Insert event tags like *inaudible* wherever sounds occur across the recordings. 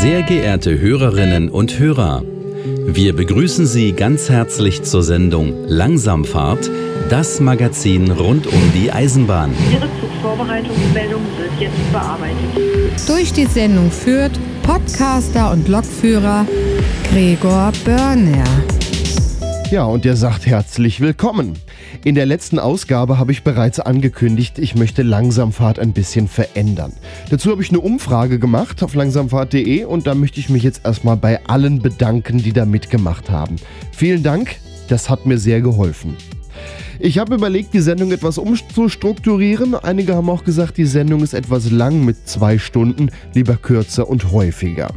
Sehr geehrte Hörerinnen und Hörer, wir begrüßen Sie ganz herzlich zur Sendung Langsamfahrt, das Magazin rund um die Eisenbahn. Ihre Zugvorbereitungsmeldung wird jetzt bearbeitet. Durch die Sendung führt Podcaster und Lokführer Gregor Börner. Ja, und der sagt herzlich willkommen. In der letzten Ausgabe habe ich bereits angekündigt, ich möchte Langsamfahrt ein bisschen verändern. Dazu habe ich eine Umfrage gemacht auf langsamfahrt.de und da möchte ich mich jetzt erstmal bei allen bedanken, die da mitgemacht haben. Vielen Dank, das hat mir sehr geholfen. Ich habe überlegt, die Sendung etwas umzustrukturieren. Einige haben auch gesagt, die Sendung ist etwas lang mit zwei Stunden, lieber kürzer und häufiger.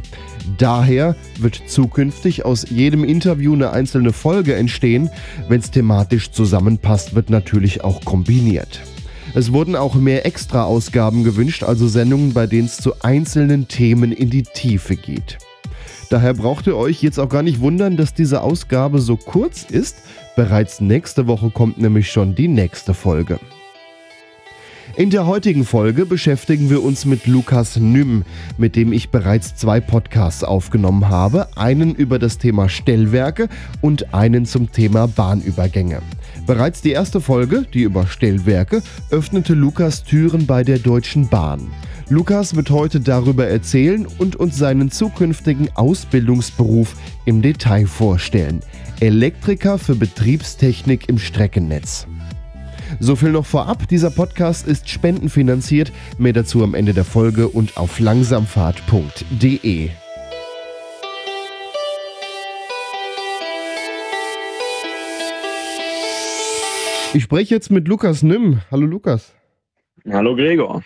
Daher wird zukünftig aus jedem Interview eine einzelne Folge entstehen. Wenn es thematisch zusammenpasst, wird natürlich auch kombiniert. Es wurden auch mehr Extra-Ausgaben gewünscht, also Sendungen, bei denen es zu einzelnen Themen in die Tiefe geht. Daher braucht ihr euch jetzt auch gar nicht wundern, dass diese Ausgabe so kurz ist. Bereits nächste Woche kommt nämlich schon die nächste Folge. In der heutigen Folge beschäftigen wir uns mit Lukas Nüm, mit dem ich bereits zwei Podcasts aufgenommen habe, einen über das Thema Stellwerke und einen zum Thema Bahnübergänge. Bereits die erste Folge, die über Stellwerke, öffnete Lukas Türen bei der Deutschen Bahn. Lukas wird heute darüber erzählen und uns seinen zukünftigen Ausbildungsberuf im Detail vorstellen. Elektriker für Betriebstechnik im Streckennetz. So viel noch vorab, dieser Podcast ist spendenfinanziert. Mehr dazu am Ende der Folge und auf langsamfahrt.de. Ich spreche jetzt mit Lukas Nimm. Hallo Lukas. Hallo Gregor.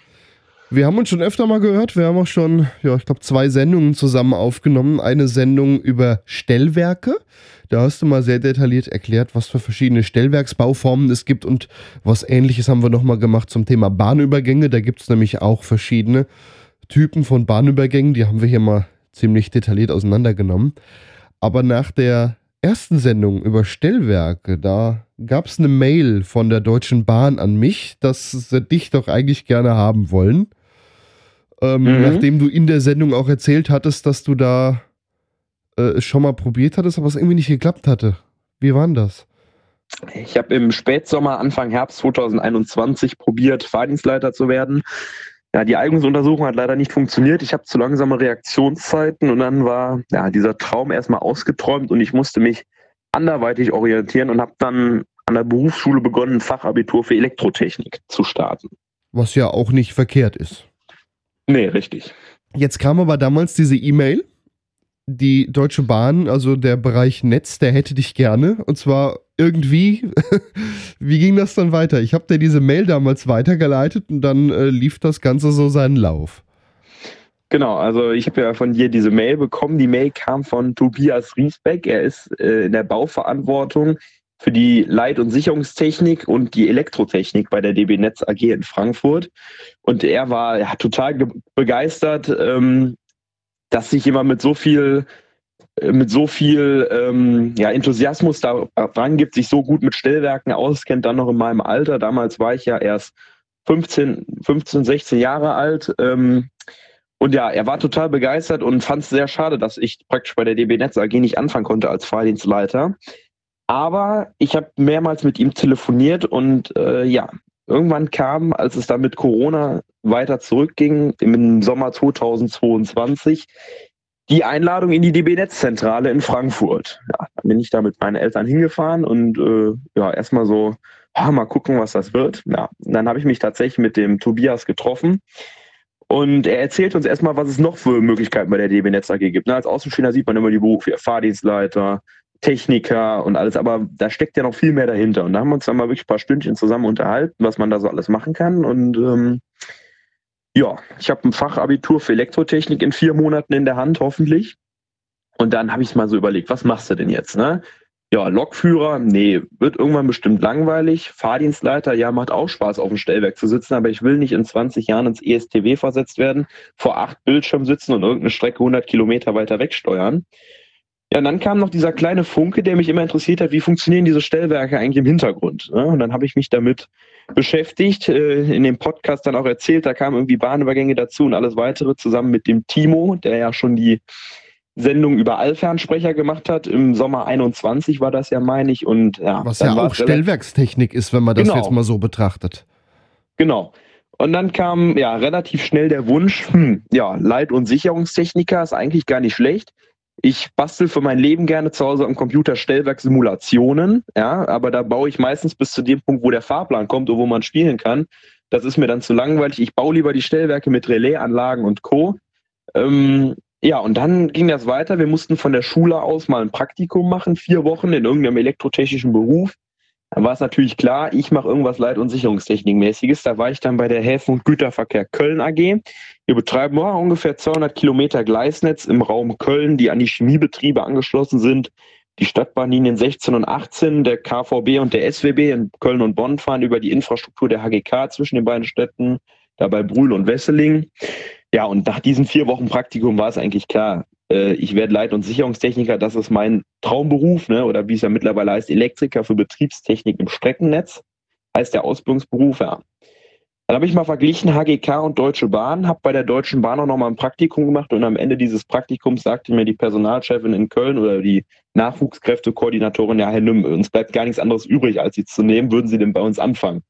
Wir haben uns schon öfter mal gehört. Wir haben auch schon, ja, ich glaube, zwei Sendungen zusammen aufgenommen. Eine Sendung über Stellwerke. Da hast du mal sehr detailliert erklärt, was für verschiedene Stellwerksbauformen es gibt und was ähnliches haben wir nochmal gemacht zum Thema Bahnübergänge. Da gibt es nämlich auch verschiedene Typen von Bahnübergängen. Die haben wir hier mal ziemlich detailliert auseinandergenommen. Aber nach der ersten Sendung über Stellwerke, da gab es eine Mail von der Deutschen Bahn an mich, dass sie dich doch eigentlich gerne haben wollen. Ähm, mhm. Nachdem du in der Sendung auch erzählt hattest, dass du da äh, schon mal probiert hattest, aber es irgendwie nicht geklappt hatte. Wie war denn das? Ich habe im Spätsommer, Anfang Herbst 2021 probiert, Fahrdienstleiter zu werden. Ja, die Eignungsuntersuchung hat leider nicht funktioniert. Ich habe zu langsame Reaktionszeiten und dann war ja, dieser Traum erstmal ausgeträumt und ich musste mich anderweitig orientieren und habe dann an der Berufsschule begonnen, ein Fachabitur für Elektrotechnik zu starten. Was ja auch nicht verkehrt ist. Nee, richtig. Jetzt kam aber damals diese E-Mail. Die Deutsche Bahn, also der Bereich Netz, der hätte dich gerne. Und zwar irgendwie, *laughs* wie ging das dann weiter? Ich habe dir diese Mail damals weitergeleitet und dann äh, lief das Ganze so seinen Lauf. Genau, also ich habe ja von dir diese Mail bekommen. Die Mail kam von Tobias Riesbeck. Er ist äh, in der Bauverantwortung für die Leit- und Sicherungstechnik und die Elektrotechnik bei der DB Netz AG in Frankfurt. Und er war ja, total begeistert, ähm, dass sich jemand mit so viel äh, mit so viel ähm, ja, Enthusiasmus daran gibt, sich so gut mit Stellwerken auskennt, dann noch in meinem Alter. Damals war ich ja erst 15, 15 16 Jahre alt. Ähm, und ja, er war total begeistert und fand es sehr schade, dass ich praktisch bei der DB Netz AG nicht anfangen konnte als Fahrdienstleiter. Aber ich habe mehrmals mit ihm telefoniert und äh, ja, irgendwann kam, als es dann mit Corona weiter zurückging, im Sommer 2022, die Einladung in die DB-Netz-Zentrale in Frankfurt. Ja, dann bin ich da mit meinen Eltern hingefahren und äh, ja, erstmal so, oh, mal gucken, was das wird. Ja, dann habe ich mich tatsächlich mit dem Tobias getroffen. Und er erzählt uns erstmal, was es noch für Möglichkeiten bei der DB Netz AG gibt. Ne, als Außenstehender sieht man immer die Berufe, Fahrdienstleiter, Techniker und alles, aber da steckt ja noch viel mehr dahinter. Und da haben wir uns dann mal wirklich ein paar Stündchen zusammen unterhalten, was man da so alles machen kann. Und ähm, ja, ich habe ein Fachabitur für Elektrotechnik in vier Monaten in der Hand, hoffentlich. Und dann habe ich mal so überlegt, was machst du denn jetzt? Ne? Ja, Lokführer, nee, wird irgendwann bestimmt langweilig. Fahrdienstleiter, ja, macht auch Spaß, auf dem Stellwerk zu sitzen, aber ich will nicht in 20 Jahren ins ESTW versetzt werden, vor acht Bildschirmen sitzen und irgendeine Strecke 100 Kilometer weiter wegsteuern. Ja, und dann kam noch dieser kleine Funke, der mich immer interessiert hat, wie funktionieren diese Stellwerke eigentlich im Hintergrund. Ne? Und dann habe ich mich damit beschäftigt, äh, in dem Podcast dann auch erzählt, da kamen irgendwie Bahnübergänge dazu und alles weitere, zusammen mit dem Timo, der ja schon die Sendung über Allfernsprecher gemacht hat. Im Sommer 21 war das ja, meine ich. Und, ja, Was ja auch Stellwerkstechnik ist, wenn man das genau. jetzt mal so betrachtet. Genau. Und dann kam ja relativ schnell der Wunsch, hm, ja, Leit- und Sicherungstechniker ist eigentlich gar nicht schlecht. Ich bastel für mein Leben gerne zu Hause am Computer Stellwerksimulationen, ja, aber da baue ich meistens bis zu dem Punkt, wo der Fahrplan kommt und wo man spielen kann. Das ist mir dann zu langweilig. Ich baue lieber die Stellwerke mit Relaisanlagen und Co. Ähm, ja, und dann ging das weiter. Wir mussten von der Schule aus mal ein Praktikum machen, vier Wochen in irgendeinem elektrotechnischen Beruf. Dann war es natürlich klar, ich mache irgendwas Leit- und Sicherungstechnikmäßiges. Da war ich dann bei der Häfen- und Güterverkehr Köln AG. Wir betreiben oh, ungefähr 200 Kilometer Gleisnetz im Raum Köln, die an die Chemiebetriebe angeschlossen sind. Die Stadtbahnlinien 16 und 18, der KVB und der SWB in Köln und Bonn fahren über die Infrastruktur der HGK zwischen den beiden Städten, dabei Brühl und Wesseling. Ja, und nach diesen vier Wochen Praktikum war es eigentlich klar, äh, ich werde Leit- und Sicherungstechniker, das ist mein Traumberuf, ne? oder wie es ja mittlerweile heißt, Elektriker für Betriebstechnik im Streckennetz, heißt der Ausbildungsberuf, ja. Dann habe ich mal verglichen HGK und Deutsche Bahn, habe bei der Deutschen Bahn auch nochmal ein Praktikum gemacht und am Ende dieses Praktikums sagte mir die Personalchefin in Köln oder die Nachwuchskräftekoordinatorin, ja, Herr Nümm, uns bleibt gar nichts anderes übrig, als Sie zu nehmen, würden Sie denn bei uns anfangen?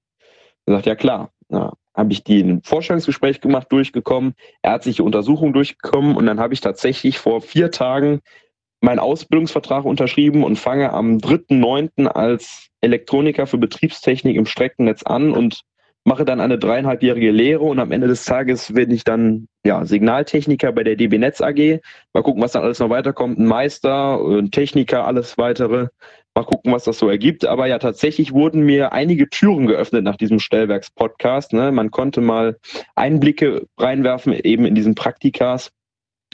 Er sagt, ja klar. Ja, habe ich die in ein Vorstellungsgespräch gemacht, durchgekommen, ärztliche Untersuchung durchgekommen und dann habe ich tatsächlich vor vier Tagen meinen Ausbildungsvertrag unterschrieben und fange am 3.9. als Elektroniker für Betriebstechnik im Streckennetz an und mache dann eine dreieinhalbjährige Lehre und am Ende des Tages werde ich dann ja, Signaltechniker bei der DB Netz AG. Mal gucken, was dann alles noch weiterkommt. Ein Meister, ein Techniker, alles weitere. Mal gucken, was das so ergibt. Aber ja, tatsächlich wurden mir einige Türen geöffnet nach diesem Stellwerks-Podcast. Ne? Man konnte mal Einblicke reinwerfen, eben in diesen Praktikas.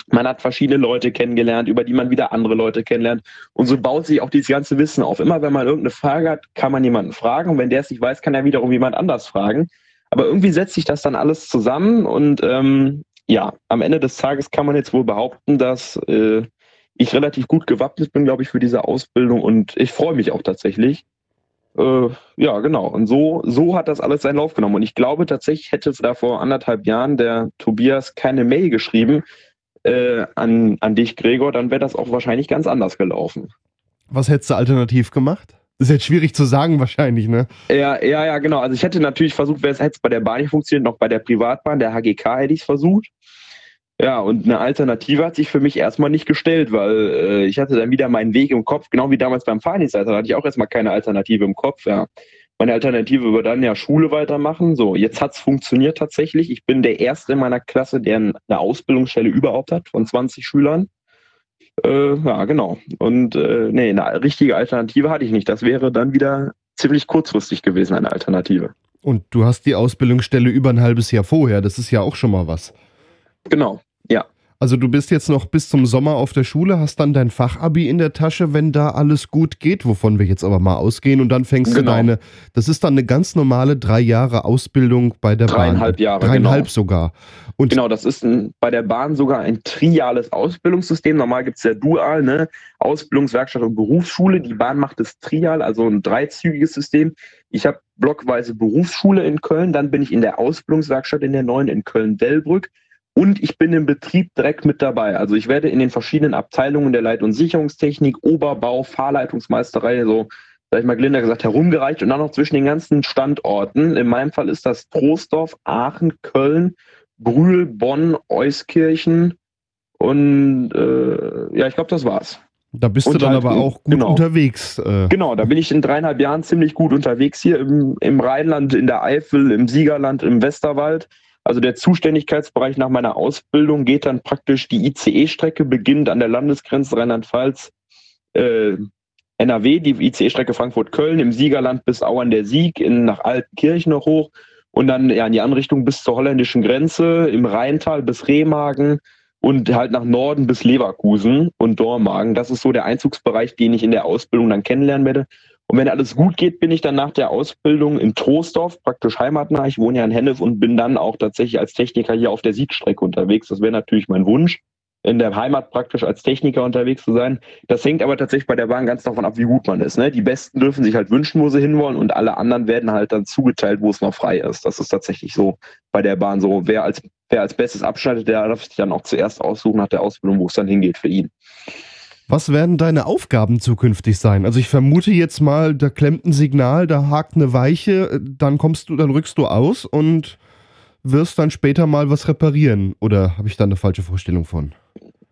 Man hat verschiedene Leute kennengelernt, über die man wieder andere Leute kennenlernt. Und so baut sich auch dieses ganze Wissen auf. Immer wenn man irgendeine Frage hat, kann man jemanden fragen. Und wenn der es nicht weiß, kann er wiederum jemand anders fragen. Aber irgendwie setzt sich das dann alles zusammen. Und ähm, ja, am Ende des Tages kann man jetzt wohl behaupten, dass äh, ich relativ gut gewappnet bin, glaube ich, für diese Ausbildung. Und ich freue mich auch tatsächlich. Äh, ja, genau. Und so, so hat das alles seinen Lauf genommen. Und ich glaube tatsächlich hätte da vor anderthalb Jahren der Tobias keine Mail geschrieben, äh, an, an dich, Gregor, dann wäre das auch wahrscheinlich ganz anders gelaufen. Was hättest du alternativ gemacht? Das ist jetzt schwierig zu sagen wahrscheinlich, ne? Ja, ja, ja, genau. Also ich hätte natürlich versucht, wäre es hätte bei der Bahn nicht funktioniert, noch bei der Privatbahn, der HGK hätte ich es versucht. Ja, und eine Alternative hat sich für mich erstmal nicht gestellt, weil äh, ich hatte dann wieder meinen Weg im Kopf, genau wie damals beim Fahrdienstleiter, da hatte ich auch erstmal keine Alternative im Kopf, ja. Meine Alternative war dann ja Schule weitermachen. So, jetzt hat es funktioniert tatsächlich. Ich bin der Erste in meiner Klasse, der eine Ausbildungsstelle überhaupt hat von 20 Schülern. Äh, ja, genau. Und äh, nee, eine richtige Alternative hatte ich nicht. Das wäre dann wieder ziemlich kurzfristig gewesen, eine Alternative. Und du hast die Ausbildungsstelle über ein halbes Jahr vorher. Das ist ja auch schon mal was. Genau, ja. Also du bist jetzt noch bis zum Sommer auf der Schule, hast dann dein Fachabi in der Tasche, wenn da alles gut geht, wovon wir jetzt aber mal ausgehen und dann fängst genau. du deine, das ist dann eine ganz normale drei Jahre Ausbildung bei der Dreieinhalb Bahn. Jahre, Dreieinhalb genau. sogar. Und genau, das ist ein, bei der Bahn sogar ein triales Ausbildungssystem. Normal gibt es ja dual, ne? Ausbildungswerkstatt und Berufsschule. Die Bahn macht es trial, also ein dreizügiges System. Ich habe blockweise Berufsschule in Köln, dann bin ich in der Ausbildungswerkstatt in der neuen in Köln-Dellbrück und ich bin im Betrieb direkt mit dabei. Also ich werde in den verschiedenen Abteilungen der Leit- und Sicherungstechnik, Oberbau, Fahrleitungsmeisterei, so sag ich mal Glinda gesagt, herumgereicht und dann noch zwischen den ganzen Standorten. In meinem Fall ist das Troisdorf, Aachen, Köln, Brühl, Bonn, Euskirchen und äh, ja, ich glaube, das war's. Da bist und du dann halt aber auch gut genau. unterwegs. Äh. Genau, da bin ich in dreieinhalb Jahren ziemlich gut unterwegs hier im, im Rheinland, in der Eifel, im Siegerland, im Westerwald. Also der Zuständigkeitsbereich nach meiner Ausbildung geht dann praktisch die ICE-Strecke, beginnt an der Landesgrenze Rheinland-Pfalz, äh, NRW, die ICE-Strecke Frankfurt-Köln, im Siegerland bis Auern der Sieg, in, nach Altenkirchen noch hoch und dann ja in die andere Richtung bis zur holländischen Grenze, im Rheintal bis Remagen und halt nach Norden bis Leverkusen und Dormagen. Das ist so der Einzugsbereich, den ich in der Ausbildung dann kennenlernen werde. Und wenn alles gut geht, bin ich dann nach der Ausbildung in Troisdorf, praktisch heimatnah. Ich wohne ja in Hennef und bin dann auch tatsächlich als Techniker hier auf der Siegstrecke unterwegs. Das wäre natürlich mein Wunsch. in der Heimat praktisch als Techniker unterwegs zu sein. Das hängt aber tatsächlich bei der Bahn ganz davon ab, wie gut man ist. Ne? Die Besten dürfen sich halt wünschen, wo sie hinwollen und alle anderen werden halt dann zugeteilt, wo es noch frei ist. Das ist tatsächlich so bei der Bahn so. Wer als, wer als Bestes abschneidet, der darf sich dann auch zuerst aussuchen nach der Ausbildung, wo es dann hingeht für ihn. Was werden deine Aufgaben zukünftig sein? Also ich vermute jetzt mal, da klemmt ein Signal, da hakt eine Weiche, dann kommst du, dann rückst du aus und wirst dann später mal was reparieren. Oder habe ich da eine falsche Vorstellung von?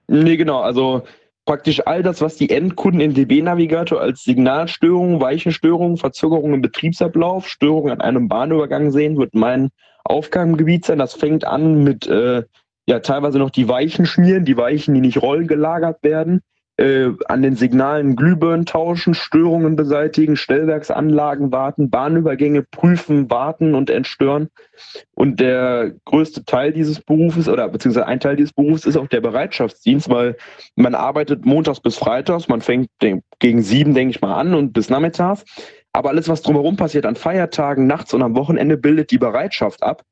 Nee, genau. Also praktisch all das, was die Endkunden im DB-Navigator als Signalstörungen, Weichenstörungen, Verzögerungen im Betriebsablauf, Störungen an einem Bahnübergang sehen, wird mein Aufgabengebiet sein. Das fängt an mit äh, ja teilweise noch die Weichen schmieren, die Weichen, die nicht rollen gelagert werden äh, an den Signalen Glühbirnen tauschen, Störungen beseitigen, Stellwerksanlagen warten, Bahnübergänge prüfen, warten und entstören. Und der größte Teil dieses Berufes oder beziehungsweise ein Teil dieses Berufs ist auch der Bereitschaftsdienst, weil man arbeitet montags bis freitags, man fängt gegen sieben, denke ich mal, an und bis nachmittags. Aber alles, was drumherum passiert an Feiertagen, nachts und am Wochenende, bildet die Bereitschaft ab.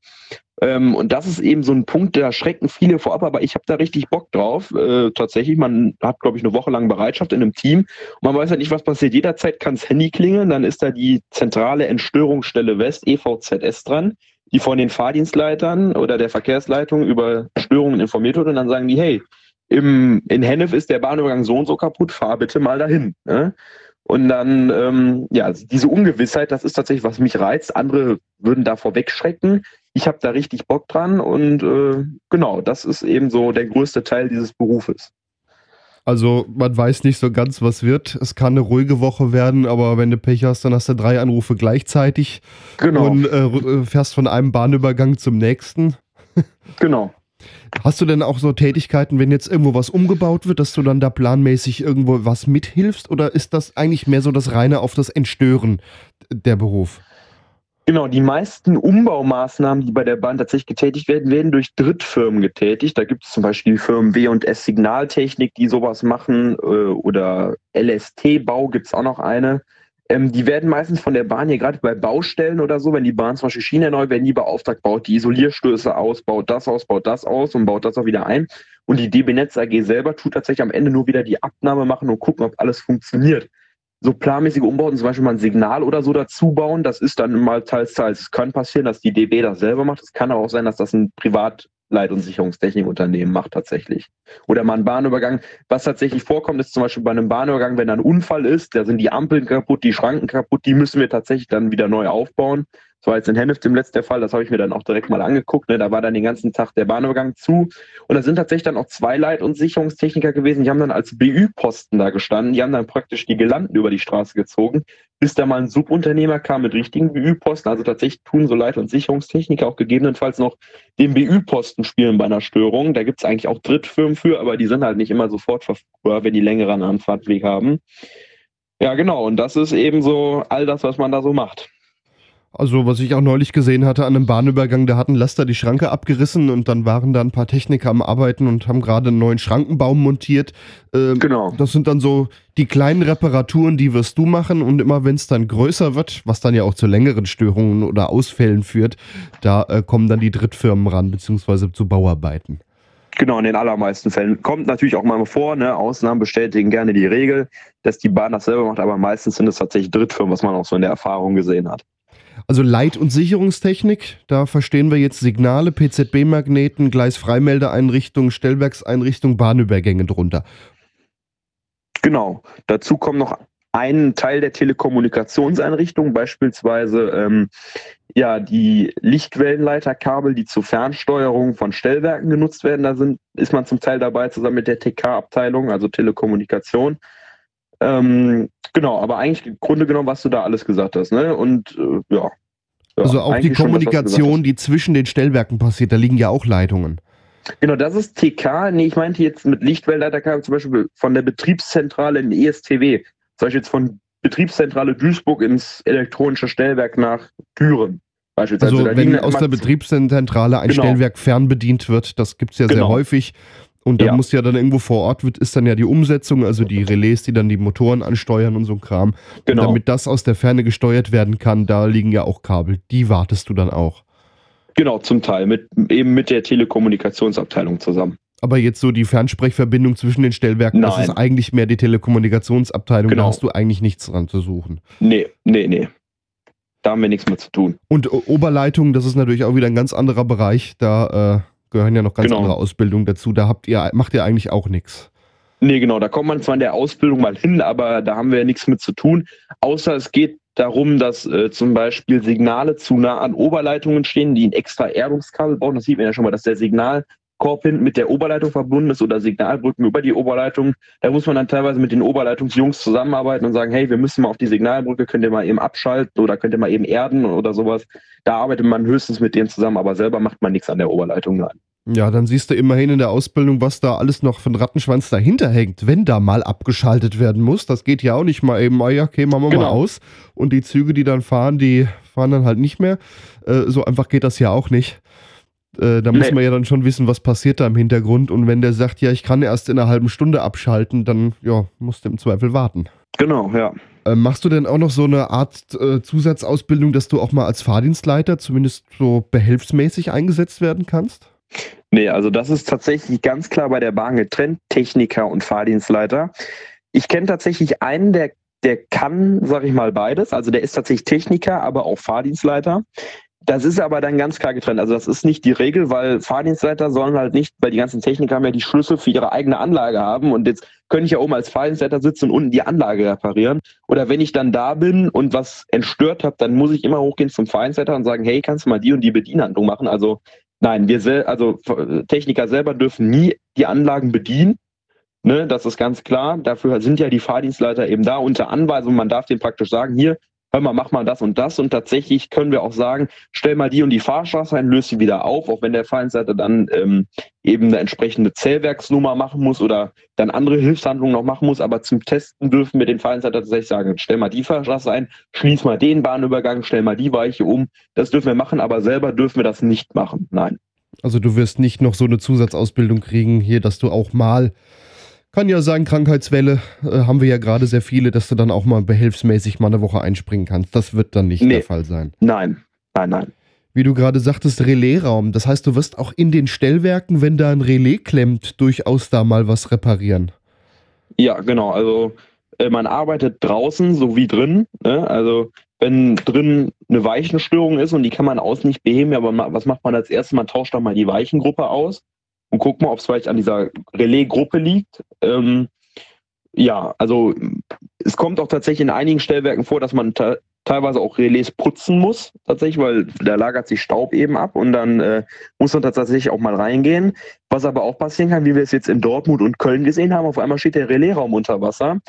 Ähm, und das ist eben so ein Punkt, der schrecken viele vorab, aber ich habe da richtig Bock drauf. Äh, tatsächlich, man hat, glaube ich, eine Woche lang Bereitschaft in einem Team und man weiß ja nicht, was passiert. Jederzeit kann das Handy klingeln, dann ist da die zentrale Entstörungsstelle West, EVZS, dran, die von den Fahrdienstleitern oder der Verkehrsleitung über Störungen informiert wird und dann sagen die, hey, im, in Hennef ist der Bahnübergang so und so kaputt, fahr bitte mal dahin. Ne? Und dann, ähm, ja, diese Ungewissheit, das ist tatsächlich, was mich reizt. Andere würden davor wegschrecken ich habe da richtig Bock dran und äh, genau, das ist eben so der größte Teil dieses Berufes. Also man weiß nicht so ganz, was wird. Es kann eine ruhige Woche werden, aber wenn du Pech hast, dann hast du drei Anrufe gleichzeitig genau. und äh fährst von einem Bahnübergang zum nächsten. genau. Hast du denn auch so Tätigkeiten, wenn jetzt irgendwo was umgebaut wird, dass du dann da planmäßig irgendwo was mithilfst? Oder ist das eigentlich mehr so das reine auf das Entstören der Beruf? Genau, die meisten Umbaumaßnahmen, die bei der Bahn tatsächlich getätigt werden, werden durch Drittfirmen getätigt. Da gibt es zum Beispiel die Firmen W&S Signaltechnik, die sowas machen, äh, oder LST-Bau gibt es auch noch eine. Ähm, die werden meistens von der Bahn hier gerade bei Baustellen oder so, wenn die Bahn zum Beispiel Schiene neu werden die beauftragt, baut die Isolierstöße aus, baut das aus, baut das aus und baut das auch wieder ein. Und die DB Netz AG selber tut tatsächlich am Ende nur wieder die Abnahme machen und gucken, ob alles funktioniert so planmäßige Umbauten, zum Beispiel mal ein Signal oder so dazu bauen, das ist dann mal teils, teils. Es kann passieren, dass die DB das selber macht. Es kann auch sein, dass das ein Privatleit- und Sicherungstechnikunternehmen macht tatsächlich. Oder mal ein Bahnübergang. Was tatsächlich vorkommt, ist zum Beispiel bei einem Bahnübergang, wenn da ein Unfall ist, da sind die Ampeln kaputt, die Schranken kaputt, die müssen wir tatsächlich dann wieder neu aufbauen. War jetzt in Hennef dem letzten Fall, das habe ich mir dann auch direkt mal angeguckt. Ne? Da war dann den ganzen Tag der Bahnübergang zu. Und da sind tatsächlich dann auch zwei Leit- und Sicherungstechniker gewesen. Die haben dann als BÜ-Posten da gestanden. Die haben dann praktisch die Gelanden über die Straße gezogen, bis da mal ein Subunternehmer kam mit richtigen BÜ-Posten. Also tatsächlich tun so Leit- und Sicherungstechniker auch gegebenenfalls noch den BÜ-Posten spielen bei einer Störung. Da gibt es eigentlich auch Drittfirmen für, aber die sind halt nicht immer sofort verfügbar, wenn die längeren Anfahrtweg haben. Ja, genau. Und das ist eben so all das, was man da so macht. Also, was ich auch neulich gesehen hatte an einem Bahnübergang, da hatten Laster die Schranke abgerissen und dann waren da ein paar Techniker am Arbeiten und haben gerade einen neuen Schrankenbaum montiert. Äh, genau. Das sind dann so die kleinen Reparaturen, die wirst du machen und immer wenn es dann größer wird, was dann ja auch zu längeren Störungen oder Ausfällen führt, da äh, kommen dann die Drittfirmen ran, beziehungsweise zu Bauarbeiten. Genau, in den allermeisten Fällen. Kommt natürlich auch mal vor, ne? Ausnahmen bestätigen gerne die Regel, dass die Bahn das selber macht, aber meistens sind es tatsächlich Drittfirmen, was man auch so in der Erfahrung gesehen hat. Also Leit- und Sicherungstechnik, da verstehen wir jetzt Signale, PZB-Magneten, Gleisfreimeldeeinrichtungen, Stellwerkseinrichtungen, Bahnübergänge drunter. Genau. Dazu kommen noch ein Teil der Telekommunikationseinrichtung, beispielsweise ähm, ja, die Lichtwellenleiterkabel, die zur Fernsteuerung von Stellwerken genutzt werden. Da sind, ist man zum Teil dabei, zusammen mit der TK-Abteilung, also Telekommunikation. Ähm, genau, aber eigentlich im Grunde genommen, was du da alles gesagt hast, ne? Und äh, ja. ja. Also auch die Kommunikation, die zwischen den Stellwerken passiert, da liegen ja auch Leitungen. Genau, das ist TK. Nee, ich meinte jetzt mit Lichtwellenleiterkabel zum Beispiel von der Betriebszentrale in ESTW. Zum Beispiel jetzt von Betriebszentrale Duisburg ins elektronische Stellwerk nach Düren. Beispielsweise. Also wenn aus der Betriebszentrale ein genau. Stellwerk fernbedient wird, das gibt es ja genau. sehr häufig, und da ja. muss ja dann irgendwo vor Ort, wird, ist dann ja die Umsetzung, also die Relais, die dann die Motoren ansteuern und so ein Kram. Genau. Und damit das aus der Ferne gesteuert werden kann, da liegen ja auch Kabel. Die wartest du dann auch. Genau, zum Teil, mit, eben mit der Telekommunikationsabteilung zusammen. Aber jetzt so die Fernsprechverbindung zwischen den Stellwerken, das Nein. ist eigentlich mehr die Telekommunikationsabteilung, da Genau. hast du eigentlich nichts dran zu suchen. Nee, nee, nee. Da haben wir nichts mehr zu tun. Und Oberleitung, das ist natürlich auch wieder ein ganz anderer Bereich, da äh, gehören ja noch ganz Genau. andere Ausbildungen dazu, da habt ihr, macht ihr eigentlich auch nichts. Nee, genau, da kommt man zwar in der Ausbildung mal hin, aber da haben wir nichts mit zu tun. Außer es geht darum, dass äh, zum Beispiel Signale zu nah an Oberleitungen stehen, die ein extra Erdungskabel brauchen. Das sieht man ja schon mal, dass der Signalkorb hinten mit der Oberleitung verbunden ist oder Signalbrücken über die Oberleitung. Da muss man dann teilweise mit den Oberleitungsjungs zusammenarbeiten und sagen, hey, wir müssen mal auf die Signalbrücke, könnt ihr mal eben abschalten oder könnt ihr mal eben erden oder sowas. Da arbeitet man höchstens mit denen zusammen, aber selber macht man nichts an der Oberleitung. Nein. Ja, dann siehst du immerhin in der Ausbildung, was da alles noch für ein Rattenschwanz dahinter hängt, wenn da mal abgeschaltet werden muss. Das geht ja auch nicht mal eben, ah ja, okay, machen wir mal Genau. aus. Und die Züge, die dann fahren, die fahren dann halt nicht mehr. Äh, so einfach geht das ja auch nicht. Äh, da muss Nee. man ja dann schon wissen, was passiert da im Hintergrund. Und wenn der sagt, ja, ich kann erst in einer halben Stunde abschalten, dann ja, musst du im Zweifel warten. Genau, ja. Äh, machst du denn auch noch so eine Art äh, Zusatzausbildung, dass du auch mal als Fahrdienstleiter zumindest so behelfsmäßig eingesetzt werden kannst? Nee, also das ist tatsächlich ganz klar bei der Bahn getrennt, Techniker und Fahrdienstleiter. Ich kenne tatsächlich einen, der, der kann, sag ich mal, beides. Also der ist tatsächlich Techniker, aber auch Fahrdienstleiter. Das ist aber dann ganz klar getrennt. Also das ist nicht die Regel, weil Fahrdienstleiter sollen halt nicht, weil die ganzen Techniker haben ja die Schlüssel für ihre eigene Anlage haben und jetzt könnte ich ja oben als Fahrdienstleiter sitzen und unten die Anlage reparieren. Oder wenn ich dann da bin und was entstört habe, dann muss ich immer hochgehen zum Fahrdienstleiter und sagen, hey, kannst du mal die und die Bedienhandlung machen? Also Nein, wir sel also Techniker selber dürfen nie die Anlagen bedienen. Ne, das ist ganz klar. Dafür sind ja die Fahrdienstleiter eben da unter Anweisung. Man darf denen praktisch sagen, hier, hör mal, mach mal das und das. Und tatsächlich können wir auch sagen, stell mal die und die Fahrstraße ein, löse sie wieder auf, auch wenn der Fahrdienstleiter dann ähm, eben eine entsprechende Zählwerksnummer machen muss oder dann andere Hilfshandlungen noch machen muss. Aber zum Testen dürfen wir den Fahrdienstleiter tatsächlich sagen, stell mal die Fahrstraße ein, schließ mal den Bahnübergang, stell mal die Weiche um. Das dürfen wir machen, aber selber dürfen wir das nicht machen. Nein. Also du wirst nicht noch so eine Zusatzausbildung kriegen hier, dass du auch mal, kann ja sein, Krankheitswelle, äh, haben wir ja gerade sehr viele, dass du dann auch mal behelfsmäßig mal eine Woche einspringen kannst. Das wird dann nicht Nee. der Fall sein. Nein, nein, nein. Wie du gerade sagtest, Relaisraum. Das heißt, du wirst auch in den Stellwerken, wenn da ein Relais klemmt, durchaus da mal was reparieren. Ja, genau. Also äh, man arbeitet draußen sowie drin. Ne? Also wenn drin eine Weichenstörung ist und die kann man außen nicht beheben, aber was macht man als erstes? Man tauscht doch mal die Weichengruppe aus und guckt mal, ob es vielleicht an dieser Relaisgruppe liegt. Ähm, ja, also es kommt auch tatsächlich in einigen Stellwerken vor, dass man te teilweise auch Relais putzen muss, tatsächlich, weil da lagert sich Staub eben ab und dann äh, muss man tatsächlich auch mal reingehen. Was aber auch passieren kann, wie wir es jetzt in Dortmund und Köln gesehen haben, auf einmal steht der Relaisraum unter Wasser.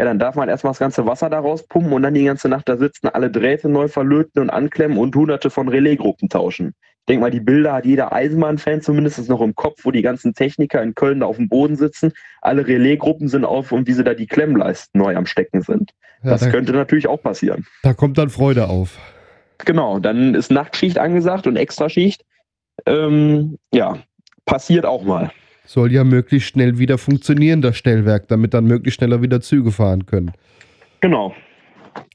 Ja, dann darf man erstmal das ganze Wasser da rauspumpen und dann die ganze Nacht da sitzen, alle Drähte neu verlöten und anklemmen und hunderte von Relaisgruppen tauschen. Ich denke mal, die Bilder hat jeder Eisenbahnfan zumindest noch im Kopf, wo die ganzen Techniker in Köln da auf dem Boden sitzen, alle Relaisgruppen sind auf und wie sie da die Klemmleisten neu am Stecken sind. Ja, das da, könnte natürlich auch passieren. da kommt dann Freude auf. Genau, dann ist Nachtschicht angesagt und Extraschicht. Ähm, ja, passiert auch mal. Soll ja möglichst schnell wieder funktionieren, das Stellwerk, damit dann möglichst schneller wieder Züge fahren können. Genau.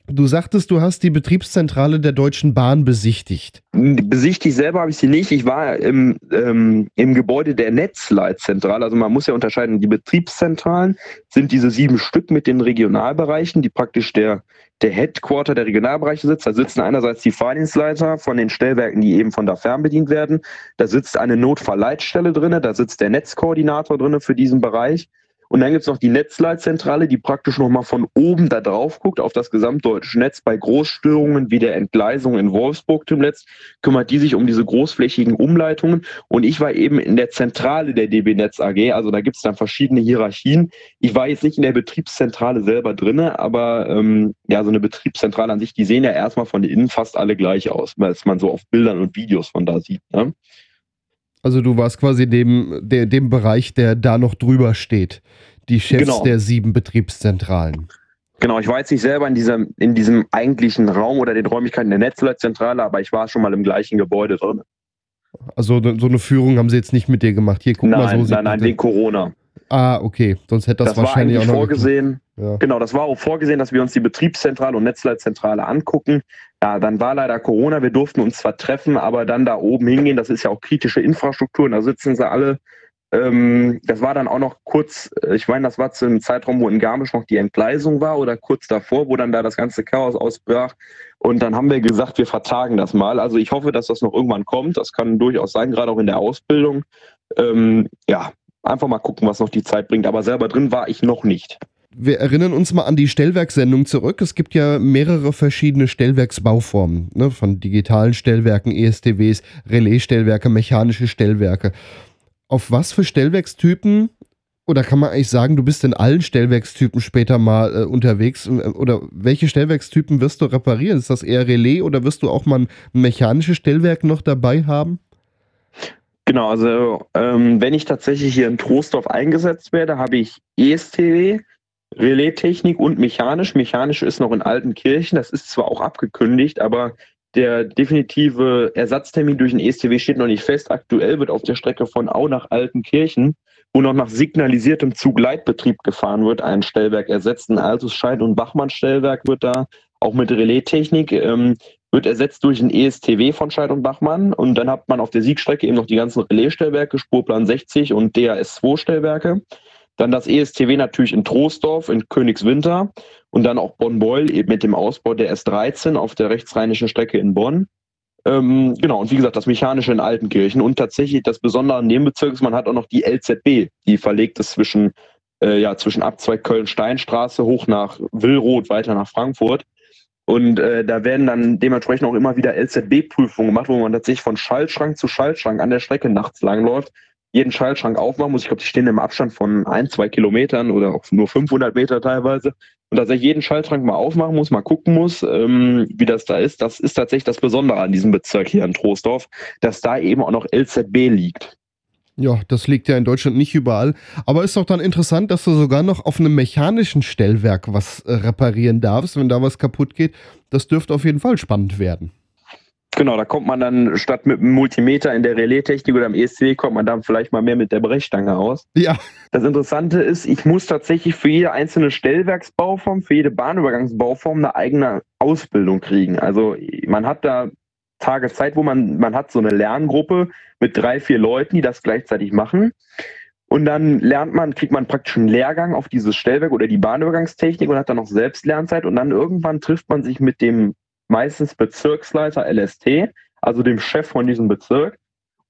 Du sagtest, du hast die Betriebszentrale der Deutschen Bahn besichtigt. Besichtigt selber habe ich sie nicht. Ich war im, ähm, im Gebäude der Netzleitzentrale. Also man muss ja unterscheiden, die Betriebszentralen sind diese sieben Stück mit den Regionalbereichen, die praktisch der, der Headquarter der Regionalbereiche sitzt. Da sitzen einerseits die Fahrdienstleiter von den Stellwerken, die eben von da fernbedient werden. Da sitzt eine Notfallleitstelle drinne, da sitzt der Netzkoordinator drinne für diesen Bereich. Und dann gibt es noch die Netzleitzentrale, die praktisch nochmal von oben da drauf guckt auf das gesamtdeutsche Netz. Bei Großstörungen wie der Entgleisung in Wolfsburg zuletzt kümmert die sich um diese großflächigen Umleitungen. Und ich war eben in der Zentrale der DB Netz AG. Also da gibt es dann verschiedene Hierarchien. Ich war jetzt nicht in der Betriebszentrale selber drinne, aber ähm, ja, so eine Betriebszentrale an sich, die sehen ja erstmal von innen fast alle gleich aus, was man so auf Bildern und Videos von da sieht. Ne? Also du warst quasi dem, der, dem Bereich, der da noch drüber steht. Die Chefs Genau. der sieben Betriebszentralen. Genau, ich war jetzt nicht selber in diesem, in diesem eigentlichen Raum oder den Räumlichkeiten der Netzleitzentrale, aber ich war schon mal im gleichen Gebäude drin. Also so eine Führung haben sie jetzt nicht mit dir gemacht. Hier, guck mal, so nein, nein, nein, wegen Corona. Ah, okay. Sonst hätte das, Das, war wahrscheinlich eigentlich auch noch. vorgesehen. Ja. Genau, das war auch vorgesehen, dass wir uns die Betriebszentrale und Netzleitzentrale angucken. Ja, dann war leider Corona. Wir durften uns zwar treffen, aber dann da oben hingehen, das ist ja auch kritische Infrastruktur und da sitzen sie alle. Ähm, das war dann auch noch kurz, äh, ich meine, das war zu einem Zeitraum, wo in Garmisch noch die Entgleisung war oder kurz davor, wo dann da das ganze Chaos ausbrach. Und dann haben wir gesagt, wir vertagen das mal. Also ich hoffe, dass das noch irgendwann kommt. Das kann durchaus sein, gerade auch in der Ausbildung. Ähm, ja, einfach mal gucken, was noch die Zeit bringt. Aber selber drin war ich noch nicht. Wir erinnern uns mal an die Stellwerkssendung zurück. Es gibt ja mehrere verschiedene Stellwerksbauformen, ne? von digitalen Stellwerken, ESTWs, Relaisstellwerke, mechanische Stellwerke. Auf was für Stellwerkstypen oder kann man eigentlich sagen, du bist in allen Stellwerkstypen später mal äh, unterwegs? Oder welche Stellwerkstypen wirst du reparieren? Ist das eher Relais oder wirst du auch mal ein mechanisches Stellwerk noch dabei haben? Genau, also ähm, wenn ich tatsächlich hier in Troisdorf eingesetzt werde, habe ich ESTW, Relaistechnik und mechanisch. Mechanisch ist noch in Altenkirchen, das ist zwar auch abgekündigt, aber der definitive Ersatztermin durch den ESTW steht noch nicht fest. Aktuell wird auf der Strecke von Au nach Altenkirchen, wo noch nach signalisiertem Zugleitbetrieb gefahren wird, ein Stellwerk ersetzt. Ein altes Scheid- und Bachmann-Stellwerk wird da auch mit Relaistechnik ähm, wird ersetzt durch ein ESTW von Scheid und Bachmann und dann hat man auf der Siegstrecke eben noch die ganzen Relaisstellwerke, Spurplan 60 und DAS2-Stellwerke. Dann das ESTW natürlich in Troisdorf, in Königswinter und dann auch Bonn-Beul eben mit dem Ausbau der S13 auf der rechtsrheinischen Strecke in Bonn. Ähm, genau, und wie gesagt, das Mechanische in Altenkirchen und tatsächlich das Besondere an dem Bezirk ist, man hat auch noch die LZB, die verlegt ist zwischen, äh, ja, zwischen Abzweig Köln-Steinstraße hoch nach Willroth, weiter nach Frankfurt. Und äh, da werden dann dementsprechend auch immer wieder LZB-Prüfungen gemacht, wo man tatsächlich von Schaltschrank zu Schaltschrank an der Strecke nachts langläuft jeden Schaltschrank aufmachen muss. Ich glaube, die stehen im Abstand von ein, zwei Kilometern oder auch nur 500 Meter teilweise. Und dass er jeden Schaltschrank mal aufmachen muss, mal gucken muss, ähm, wie das da ist, das ist tatsächlich das Besondere an diesem Bezirk hier in Troisdorf, dass da eben auch noch LZB liegt. Ja, das liegt ja in Deutschland nicht überall. Aber ist doch dann interessant, dass du sogar noch auf einem mechanischen Stellwerk was äh, reparieren darfst, wenn da was kaputt geht. Das dürfte auf jeden Fall spannend werden. Genau, da kommt man dann statt mit einem Multimeter in der Relaistechnik oder am ESC, kommt man dann vielleicht mal mehr mit der Brechstange aus. Ja. Das Interessante ist, ich muss tatsächlich für jede einzelne Stellwerksbauform, für jede Bahnübergangsbauform eine eigene Ausbildung kriegen. Also man hat da Tage Zeit, wo man, man hat so eine Lerngruppe mit drei, vier Leuten, die das gleichzeitig machen. Und dann lernt man, kriegt man praktisch einen Lehrgang auf dieses Stellwerk oder die Bahnübergangstechnik und hat dann noch selbst Lernzeit. Und dann irgendwann trifft man sich mit dem meistens Bezirksleiter LST, also dem Chef von diesem Bezirk.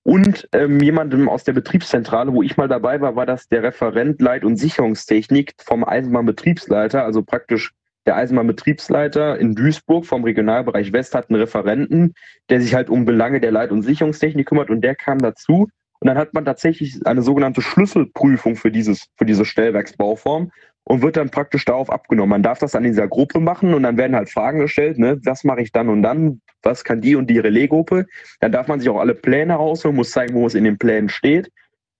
Und ähm, jemandem aus der Betriebszentrale, wo ich mal dabei war, war das der Referent Leit- und Sicherungstechnik vom Eisenbahnbetriebsleiter, also praktisch der Eisenbahnbetriebsleiter in Duisburg vom Regionalbereich West hat einen Referenten, der sich halt um Belange der Leit- und Sicherungstechnik kümmert und der kam dazu. Und dann hat man tatsächlich eine sogenannte Schlüsselprüfung für dieses, für diese Stellwerksbauform und wird dann praktisch darauf abgenommen. Man darf das an dieser Gruppe machen und dann werden halt Fragen gestellt, ne, was mache ich dann und dann, was kann die und die Relaisgruppe. Dann darf man sich auch alle Pläne rausholen, muss zeigen, wo es in den Plänen steht.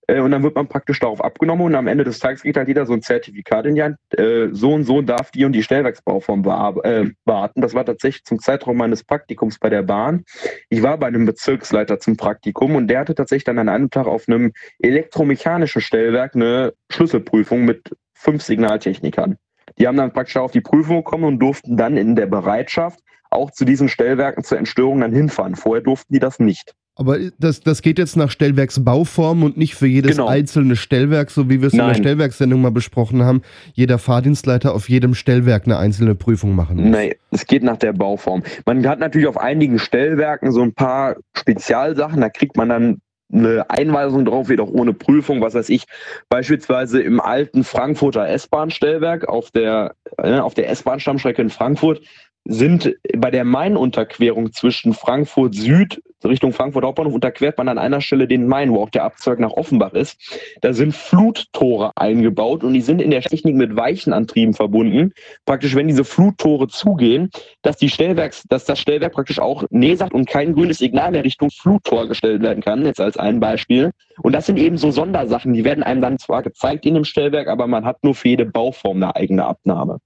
Äh, und dann wird man praktisch darauf abgenommen und am Ende des Tages geht halt jeder so ein Zertifikat in die Hand. Äh, so und so darf die und die Stellwerksbauform äh, warten. Das war tatsächlich zum Zeitraum meines Praktikums bei der Bahn. Ich war bei einem Bezirksleiter zum Praktikum und der hatte tatsächlich dann an einem Tag auf einem elektromechanischen Stellwerk eine Schlüsselprüfung mit fünf Signaltechnikern. Die haben dann praktisch auf die Prüfung gekommen und durften dann in der Bereitschaft auch zu diesen Stellwerken zur Entstörung dann hinfahren. Vorher durften die das nicht. Aber das, das geht jetzt nach Stellwerksbauform und nicht für jedes genau. einzelne Stellwerk, so wie wir es in der Stellwerkssendung mal besprochen haben, jeder Fahrdienstleiter auf jedem Stellwerk eine einzelne Prüfung machen muss. Nein, es geht nach der Bauform. Man hat natürlich auf einigen Stellwerken so ein paar Spezialsachen, da kriegt man dann eine Einweisung drauf, jedoch ohne Prüfung, was weiß ich, beispielsweise im alten Frankfurter S-Bahn-Stellwerk auf der, äh, auf der S-Bahn-Stammstrecke in Frankfurt sind bei der Main-Unterquerung zwischen Frankfurt Süd Richtung Frankfurt Hauptbahnhof unterquert man an einer Stelle den Main, wo auch der Abzweig nach Offenbach ist. Da sind Fluttore eingebaut und die sind in der Technik mit Weichenantrieben verbunden. Praktisch, wenn diese Fluttore zugehen, dass die Stellwerks, dass das Stellwerk praktisch auch Nee sagt und kein grünes Signal mehr Richtung Fluttor gestellt werden kann, jetzt als ein Beispiel. Und das sind eben so Sondersachen, die werden einem dann zwar gezeigt in dem Stellwerk, aber man hat nur für jede Bauform eine eigene Abnahme.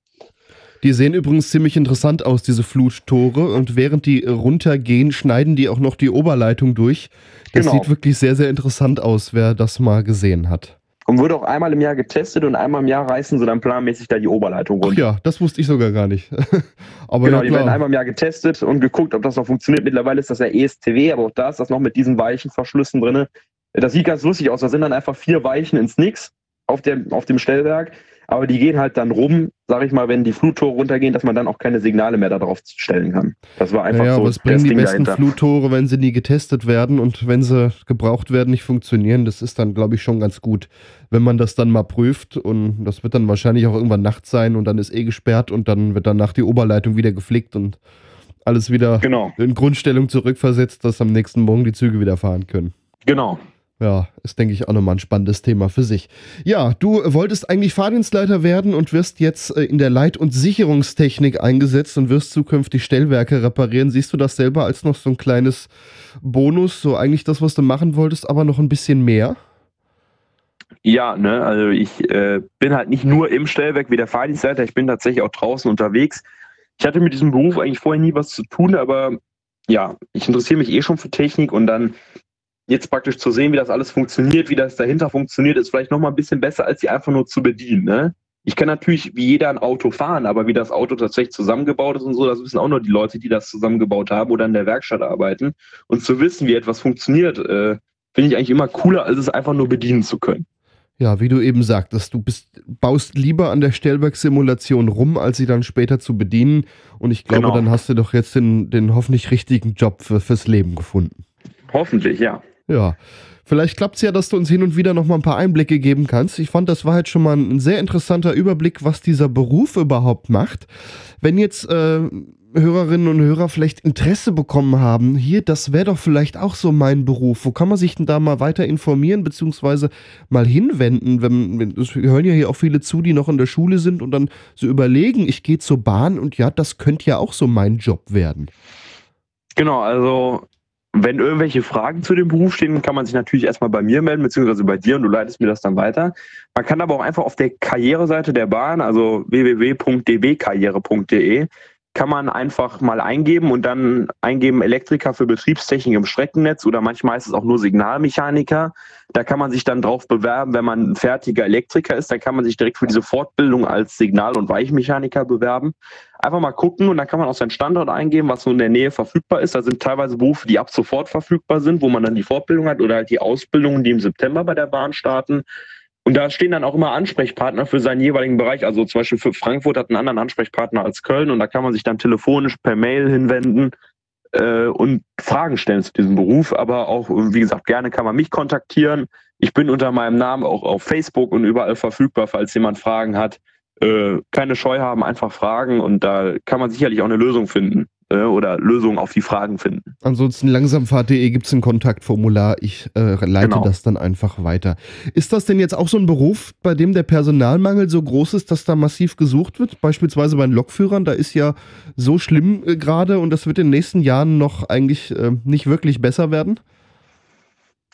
Die sehen übrigens ziemlich interessant aus, diese Fluttore. Und während die runtergehen, schneiden die auch noch die Oberleitung durch. Das genau. sieht wirklich sehr, sehr interessant aus, wer das mal gesehen hat. Und wird auch einmal im Jahr getestet und einmal im Jahr reißen sie dann planmäßig da die Oberleitung runter. Ach ja, das wusste ich sogar gar nicht. *laughs* aber genau, ja, die werden einmal im Jahr getestet und geguckt, ob das noch funktioniert. Mittlerweile ist das ja ESTW, aber auch da ist das noch mit diesen weichen Verschlüssen drin. Das sieht ganz lustig aus. Da sind dann einfach vier Weichen ins Nix auf dem, auf dem Stellwerk aber die gehen halt dann rum, sag ich mal, wenn die Fluttore runtergehen, dass man dann auch keine Signale mehr darauf stellen kann. Das war einfach naja, so. Was bringen die Ding besten dahinter. Fluttore, wenn sie nie getestet werden und wenn sie gebraucht werden, nicht funktionieren? Das ist dann, glaube ich, schon ganz gut, wenn man das dann mal prüft. Und das wird dann wahrscheinlich auch irgendwann nachts sein und dann ist eh gesperrt und dann wird danach die Oberleitung wieder geflickt und alles wieder Genau, in Grundstellung zurückversetzt, dass am nächsten Morgen die Züge wieder fahren können. genau. Ja, ist, denke ich, auch nochmal ein spannendes Thema für sich. Ja, du wolltest eigentlich Fahrdienstleiter werden und wirst jetzt äh, in der Leit- und Sicherungstechnik eingesetzt und wirst zukünftig Stellwerke reparieren. Siehst du das selber als noch so ein kleines Bonus, so eigentlich das, was du machen wolltest, aber noch ein bisschen mehr? Ja, ne, also ich äh, bin halt nicht nur im Stellwerk wie der Fahrdienstleiter, ich bin tatsächlich auch draußen unterwegs. Ich hatte mit diesem Beruf eigentlich vorher nie was zu tun, aber ja, ich interessiere mich eh schon für Technik und dann jetzt praktisch zu sehen, wie das alles funktioniert, wie das dahinter funktioniert, ist vielleicht nochmal ein bisschen besser, als sie einfach nur zu bedienen. Ne? Ich kann natürlich wie jeder ein Auto fahren, aber wie das Auto tatsächlich zusammengebaut ist und so, das wissen auch nur die Leute, die das zusammengebaut haben oder in der Werkstatt arbeiten. Und zu wissen, wie etwas funktioniert, äh, finde ich eigentlich immer cooler, als es einfach nur bedienen zu können. Ja, wie du eben sagtest, du bist, baust lieber an der Stellwerksimulation rum, als sie dann später zu bedienen. Und ich glaube, Genau. dann hast du doch jetzt den, den hoffentlich richtigen Job für, fürs Leben gefunden. Hoffentlich, ja. Ja, vielleicht klappt es ja, dass du uns hin und wieder noch mal ein paar Einblicke geben kannst. Ich fand, das war jetzt schon mal ein sehr interessanter Überblick, was dieser Beruf überhaupt macht. Wenn jetzt äh, Hörerinnen und Hörer vielleicht Interesse bekommen haben, hier, das wäre doch vielleicht auch so mein Beruf. Wo kann man sich denn da mal weiter informieren, beziehungsweise mal hinwenden? Wenn, es hören ja hier auch viele zu, die noch in der Schule sind und dann so überlegen, ich gehe zur Bahn und ja, das könnte ja auch so mein Job werden. Genau, also wenn irgendwelche Fragen zu dem Beruf stehen, kann man sich natürlich erstmal bei mir melden, beziehungsweise bei dir und du leitest mir das dann weiter. Man kann aber auch einfach auf der Karriereseite der Bahn, also www.dbkarriere.de, kann man einfach mal eingeben und dann eingeben Elektriker für Betriebstechnik im Streckennetz oder manchmal ist es auch nur Signalmechaniker. Da kann man sich dann drauf bewerben, wenn man ein fertiger Elektriker ist, dann kann man sich direkt für diese Fortbildung als Signal- und Weichmechaniker bewerben. Einfach mal gucken und dann kann man auch seinen Standort eingeben, was so in der Nähe verfügbar ist. Da sind teilweise Berufe, die ab sofort verfügbar sind, wo man dann die Fortbildung hat oder halt die Ausbildungen, die im September bei der Bahn starten. Und da stehen dann auch immer Ansprechpartner für seinen jeweiligen Bereich. Also zum Beispiel für Frankfurt hat einen anderen Ansprechpartner als Köln und da kann man sich dann telefonisch per Mail hinwenden äh, und Fragen stellen zu diesem Beruf. Aber auch, wie gesagt, gerne kann man mich kontaktieren. Ich bin unter meinem Namen auch auf Facebook und überall verfügbar, falls jemand Fragen hat. Äh, keine Scheu haben, einfach fragen und da kann man sicherlich auch eine Lösung finden äh, oder Lösungen auf die Fragen finden. Ansonsten langsamfahrt.de gibt es ein Kontaktformular. Ich äh, leite Genau. das dann einfach weiter. Ist das denn jetzt auch so ein Beruf, bei dem der Personalmangel so groß ist, dass da massiv gesucht wird? Beispielsweise bei den Lokführern, da ist ja so schlimm äh, gerade und das wird in den nächsten Jahren noch eigentlich äh, nicht wirklich besser werden.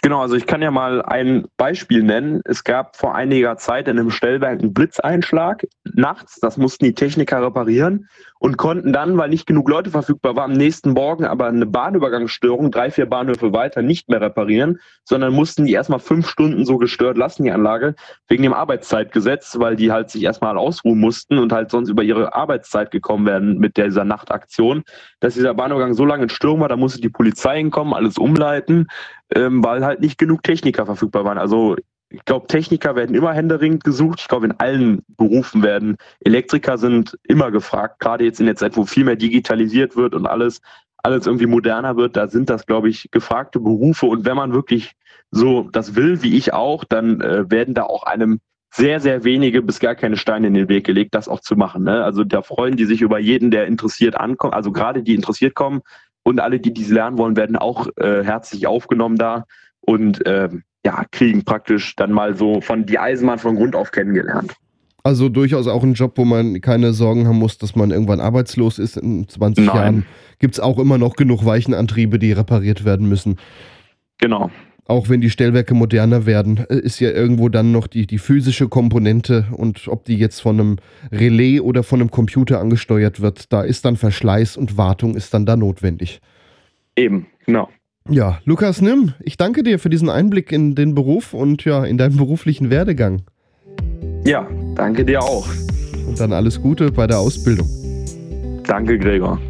Genau, also ich kann ja mal ein Beispiel nennen. Es gab vor einiger Zeit in einem Stellwerk einen Blitzeinschlag nachts. Das mussten die Techniker reparieren und konnten dann, weil nicht genug Leute verfügbar waren, am nächsten Morgen aber eine Bahnübergangsstörung drei, vier Bahnhöfe weiter nicht mehr reparieren, sondern mussten die erstmal fünf Stunden so gestört lassen, die Anlage, wegen dem Arbeitszeitgesetz, weil die halt sich erstmal ausruhen mussten und halt sonst über ihre Arbeitszeit gekommen wären mit dieser Nachtaktion, dass dieser Bahnübergang so lange in Störung war, da musste die Polizei hinkommen, alles umleiten ähm, weil halt nicht genug Techniker verfügbar waren. Also ich glaube, Techniker werden immer händeringend gesucht. Ich glaube, in allen Berufen werden Elektriker sind immer gefragt. Gerade jetzt in der Zeit, wo viel mehr digitalisiert wird und alles, alles irgendwie moderner wird, da sind das, glaube ich, gefragte Berufe. Und wenn man wirklich so das will, wie ich auch, dann äh, werden da auch einem sehr, sehr wenige bis gar keine Steine in den Weg gelegt, das auch zu machen. Ne? Also da freuen die sich über jeden, der interessiert ankommt. Also gerade die interessiert kommen, und alle, die dies lernen wollen, werden auch äh, herzlich aufgenommen da und ähm, ja, kriegen praktisch dann mal so von die Eisenbahn von Grund auf kennengelernt. Also durchaus auch ein Job, wo man keine Sorgen haben muss, dass man irgendwann arbeitslos ist. In 20 Nein. Jahren gibt es auch immer noch genug Weichenantriebe, die repariert werden müssen. Genau. Auch wenn die Stellwerke moderner werden, äh, ist ja irgendwo dann noch die, die physische Komponente und ob die jetzt von einem Relais oder von einem Computer angesteuert wird, da ist dann Verschleiß und Wartung ist dann da notwendig. Eben, genau. Ja, Lukas Nimm, ich danke dir für diesen Einblick in den Beruf und ja, in deinen beruflichen Werdegang. Ja, danke dir auch. Und dann alles Gute bei der Ausbildung. Danke, Gregor.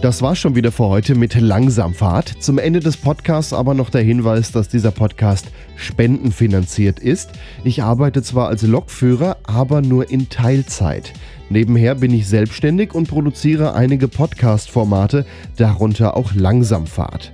Das war schon wieder für heute mit Langsamfahrt. Zum Ende des Podcasts aber noch der Hinweis, dass dieser Podcast spendenfinanziert ist. Ich arbeite zwar als Lokführer, aber nur in Teilzeit. Nebenher bin ich selbstständig und produziere einige Podcast-Formate, darunter auch Langsamfahrt.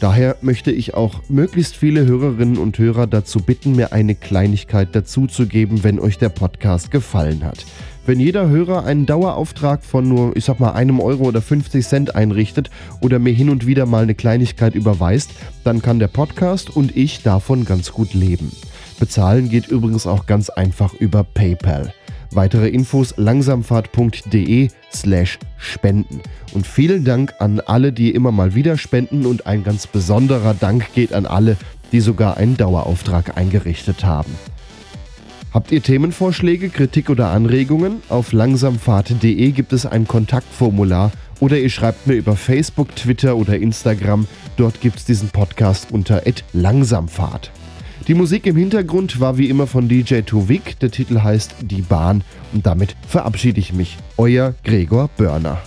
Daher möchte ich auch möglichst viele Hörerinnen und Hörer dazu bitten, mir eine Kleinigkeit dazuzugeben, wenn euch der Podcast gefallen hat. Wenn jeder Hörer einen Dauerauftrag von nur, ich sag mal, einem Euro oder 50 Cent einrichtet oder mir hin und wieder mal eine Kleinigkeit überweist, dann kann der Podcast und ich davon ganz gut leben. Bezahlen geht übrigens auch ganz einfach über PayPal. Weitere Infos langsamfahrt.de slash spenden. Und vielen Dank an alle, die immer mal wieder spenden und ein ganz besonderer Dank geht an alle, die sogar einen Dauerauftrag eingerichtet haben. Habt ihr Themenvorschläge, Kritik oder Anregungen? Auf langsamfahrt.de gibt es ein Kontaktformular oder ihr schreibt mir über Facebook, Twitter oder Instagram. Dort gibt es diesen Podcast unter langsamfahrt. Die Musik im Hintergrund war wie immer von DJ Tuvik. Der Titel heißt Die Bahn und damit verabschiede ich mich. Euer Gregor Börner.